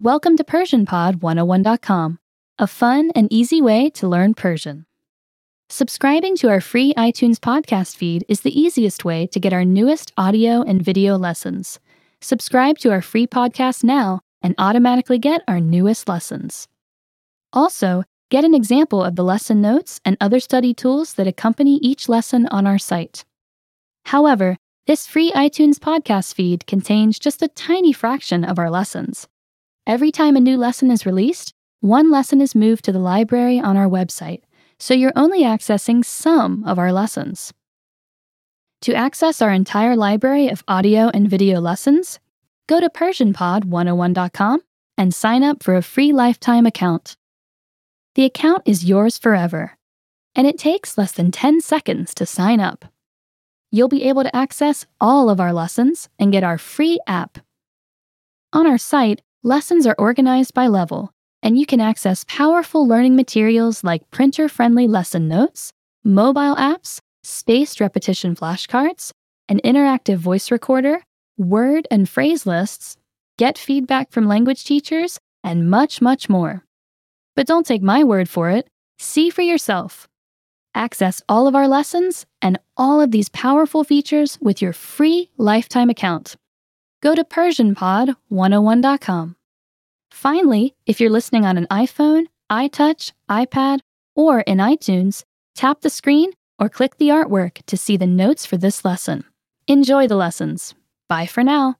Welcome to PersianPod101.com, a fun and easy way to learn Persian. Subscribing to our free iTunes podcast feed is the easiest way to get our newest audio and video lessons. Subscribe to our free podcast now and automatically get our newest lessons. Also, get an example of the lesson notes and other study tools that accompany each lesson on our site. However, this free iTunes podcast feed contains just a tiny fraction of our lessons. Every time a new lesson is released, one lesson is moved to the library on our website, so you're only accessing some of our lessons. To access our entire library of audio and video lessons, go to PersianPod101.com and sign up for a free lifetime account. The account is yours forever, and it takes less than 10 seconds to sign up you'll be able to access all of our lessons and get our free app. On our site, lessons are organized by level, and you can access powerful learning materials like printer friendly lesson notes, mobile apps, spaced repetition flashcards, an interactive voice recorder, word and phrase lists, get feedback from language teachers, and much, much more. But don't take my word for it, see for yourself. Access all of our lessons and all of these powerful features with your free lifetime account. Go to PersianPod101.com. Finally, if you're listening on an iPhone, iTouch, iPad, or in iTunes, tap the screen or click the artwork to see the notes for this lesson. Enjoy the lessons. Bye for now.